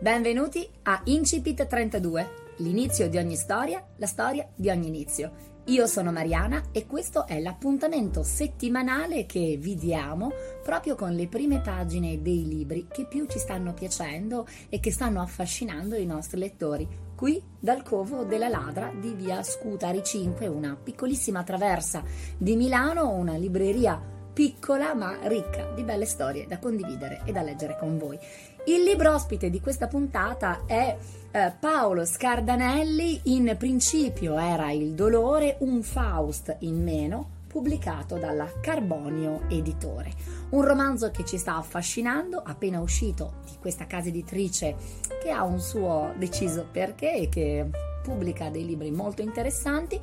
Benvenuti a Incipit 32, l'inizio di ogni storia, la storia di ogni inizio. Io sono Mariana e questo è l'appuntamento settimanale che vi diamo proprio con le prime pagine dei libri che più ci stanno piacendo e che stanno affascinando i nostri lettori. Qui dal Covo della Ladra di via Scutari 5, una piccolissima traversa di Milano, una libreria piccola ma ricca di belle storie da condividere e da leggere con voi. Il libro ospite di questa puntata è eh, Paolo Scardanelli, in principio era Il dolore, un Faust in meno, pubblicato dalla Carbonio Editore. Un romanzo che ci sta affascinando, appena uscito di questa casa editrice che ha un suo deciso perché e che pubblica dei libri molto interessanti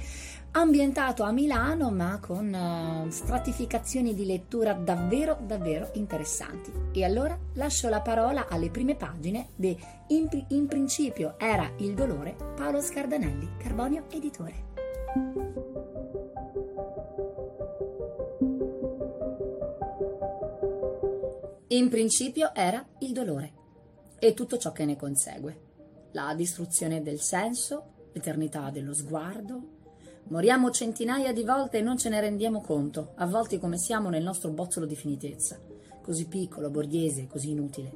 ambientato a Milano ma con uh, stratificazioni di lettura davvero davvero interessanti. E allora lascio la parola alle prime pagine di In, in principio era il dolore Paolo Scardanelli, Carbonio Editore. In principio era il dolore e tutto ciò che ne consegue. La distruzione del senso, l'eternità dello sguardo, Moriamo centinaia di volte e non ce ne rendiamo conto, avvolti come siamo nel nostro bozzolo di finitezza, così piccolo, borghese, così inutile.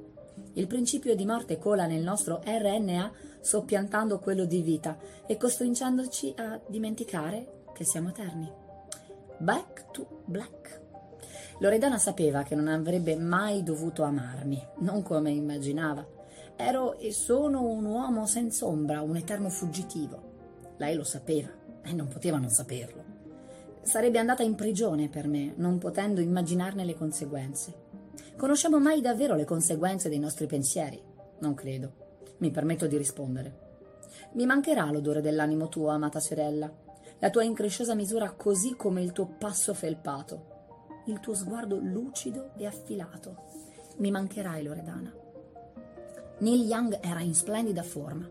Il principio di morte cola nel nostro RNA soppiantando quello di vita e costringendoci a dimenticare che siamo eterni. Back to black. Loredana sapeva che non avrebbe mai dovuto amarmi, non come immaginava. Ero e sono un uomo senza ombra, un eterno fuggitivo. Lei lo sapeva e non poteva non saperlo. Sarebbe andata in prigione per me, non potendo immaginarne le conseguenze. Conosciamo mai davvero le conseguenze dei nostri pensieri? Non credo. Mi permetto di rispondere. Mi mancherà l'odore dell'animo tuo, amata sorella, la tua incresciosa misura così come il tuo passo felpato, il tuo sguardo lucido e affilato. Mi mancherai, Loredana. Neil Young era in splendida forma,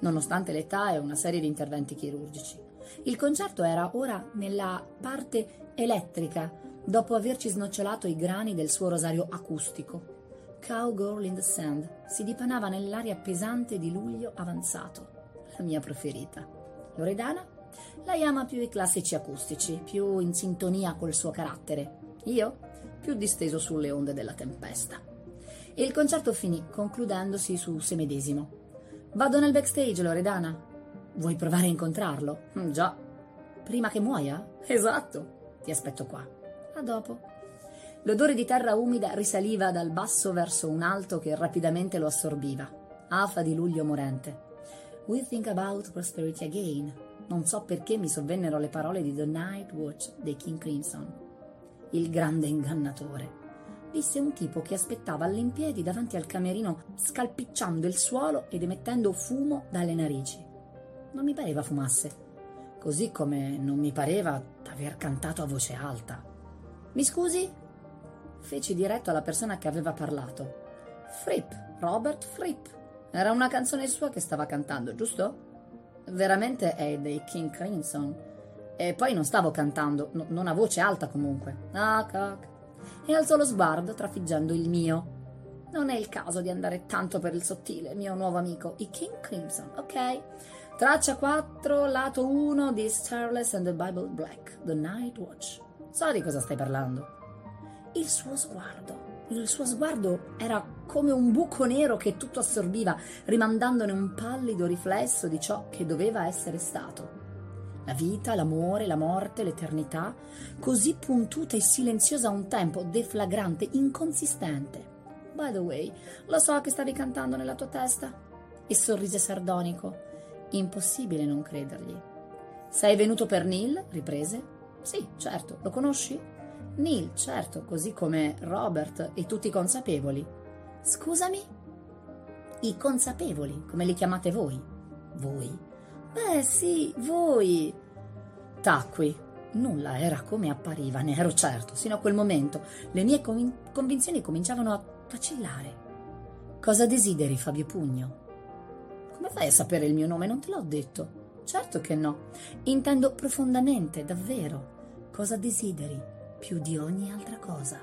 nonostante l'età e una serie di interventi chirurgici. Il concerto era ora nella parte elettrica, dopo averci snocciolato i grani del suo rosario acustico. Cowgirl in the Sand si dipanava nell'aria pesante di luglio avanzato, la mia preferita. Loredana? Lei ama più i classici acustici, più in sintonia col suo carattere. Io? Più disteso sulle onde della tempesta. E il concerto finì, concludendosi su se medesimo. Vado nel backstage, Loredana. Vuoi provare a incontrarlo? Mm, già. Prima che muoia? Esatto. Ti aspetto qua. A dopo. L'odore di terra umida risaliva dal basso verso un alto che rapidamente lo assorbiva. Afa di luglio morente. We think about prosperity again. Non so perché mi sovvennero le parole di The Night Watch dei King Crimson. Il grande ingannatore. Disse un tipo che aspettava all'impiedi davanti al camerino, scalpicciando il suolo ed emettendo fumo dalle narici non mi pareva fumasse, così come non mi pareva d'aver cantato a voce alta. Mi scusi? Feci diretto alla persona che aveva parlato. Fripp, Robert Fripp. Era una canzone sua che stava cantando, giusto? Veramente è dei King Crimson. E poi non stavo cantando, no, non a voce alta comunque. Ah, cac. e alzò lo sguardo trafiggendo il mio. Non è il caso di andare tanto per il sottile, mio nuovo amico, i King Crimson, ok? Traccia 4, lato 1 di Starless and the Bible Black, The Night Watch. So di cosa stai parlando. Il suo sguardo. Il suo sguardo era come un buco nero che tutto assorbiva, rimandandone un pallido riflesso di ciò che doveva essere stato. La vita, l'amore, la morte, l'eternità, così puntuta e silenziosa a un tempo, deflagrante, inconsistente. By the way, lo so che stavi cantando nella tua testa. E sorrise sardonico. Impossibile non credergli. Sei venuto per Neil? riprese. Sì, certo. Lo conosci? Neil, certo, così come Robert e tutti i consapevoli. Scusami? I consapevoli, come li chiamate voi? Voi? Beh, sì, voi. Tacqui. Nulla era come appariva, ne ero certo. Sino a quel momento le mie convin- convinzioni cominciavano a vacillare. Cosa desideri, Fabio Pugno? Come fai a sapere il mio nome? Non te l'ho detto. Certo che no. Intendo profondamente, davvero. Cosa desideri più di ogni altra cosa?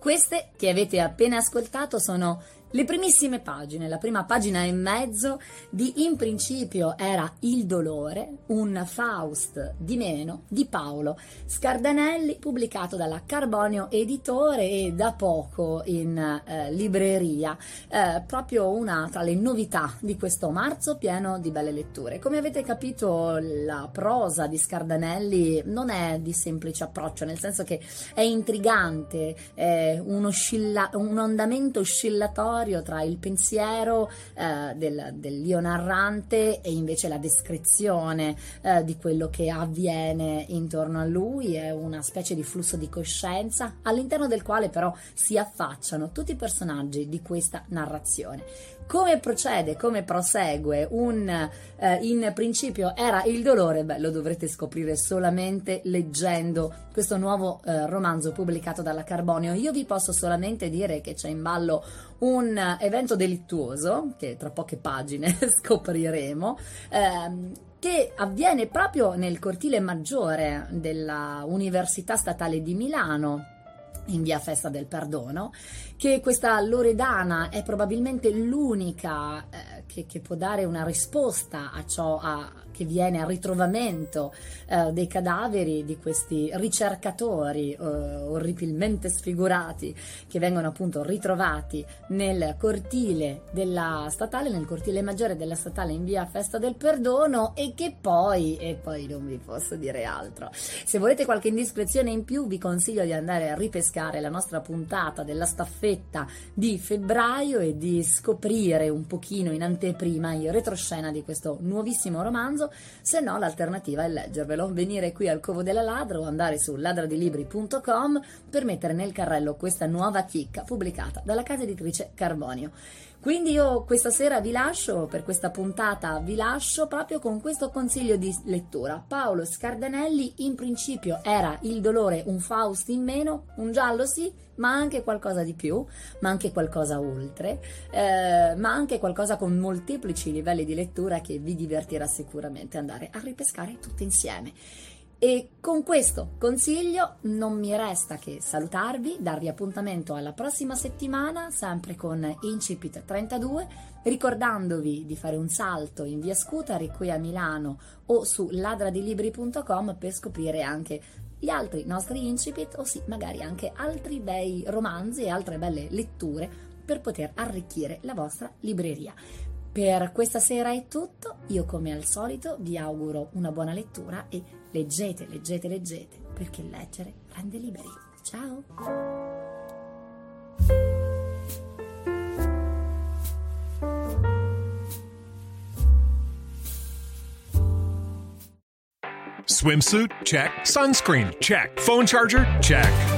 Queste che avete appena ascoltato sono le primissime pagine, la prima pagina e mezzo di In principio era Il dolore, un Faust di meno di Paolo Scardanelli, pubblicato dalla Carbonio Editore e da poco in eh, libreria, eh, proprio una tra le novità di questo marzo pieno di belle letture. Come avete capito, la prosa di Scardanelli non è di semplice approccio, nel senso che è intrigante, è un, oscilla- un andamento oscillatorio contrario tra il pensiero eh, del, dell'io narrante e invece la descrizione eh, di quello che avviene intorno a lui, è una specie di flusso di coscienza all'interno del quale però si affacciano tutti i personaggi di questa narrazione. Come procede, come prosegue un eh, in principio era il dolore? Beh, lo dovrete scoprire solamente leggendo questo nuovo eh, romanzo pubblicato dalla Carbonio. Io vi posso solamente dire che c'è in ballo un evento delittuoso, che tra poche pagine scopriremo, ehm, che avviene proprio nel cortile maggiore della Università Statale di Milano in via Festa del Perdono, che questa Loredana è probabilmente l'unica eh, che, che, può dare una risposta a ciò a, che viene al ritrovamento eh, dei cadaveri di questi ricercatori eh, orribilmente sfigurati che vengono appunto ritrovati nel cortile della statale, nel cortile maggiore della statale in via Festa del Perdono e che poi, e poi non vi posso dire altro. Se volete qualche indiscrezione in più vi consiglio di andare a ripescare la nostra puntata della staffetta di febbraio e di scoprire un pochino in anteprima il retroscena di questo nuovissimo romanzo se no l'alternativa è leggervelo, venire qui al Covo della Ladra o andare su ladradilibri.com per mettere nel carrello questa nuova chicca pubblicata dalla casa editrice Carbonio. Quindi io questa sera vi lascio, per questa puntata vi lascio proprio con questo consiglio di lettura. Paolo Scardanelli in principio era il dolore un Faust in meno, un giallo sì, ma anche qualcosa di più, ma anche qualcosa oltre, eh, ma anche qualcosa con molteplici livelli di lettura che vi divertirà sicuramente andare a ripescare tutti insieme. E con questo consiglio non mi resta che salutarvi, darvi appuntamento alla prossima settimana, sempre con Incipit 32, ricordandovi di fare un salto in via Scutari qui a Milano o su ladradilibri.com per scoprire anche gli altri nostri incipit o sì, magari anche altri bei romanzi e altre belle letture per poter arricchire la vostra libreria. Per questa sera è tutto, io come al solito vi auguro una buona lettura e leggete, leggete, leggete, perché leggere rende liberi. Ciao! Swimsuit? Check. Sunscreen? Check. Phone charger? Check.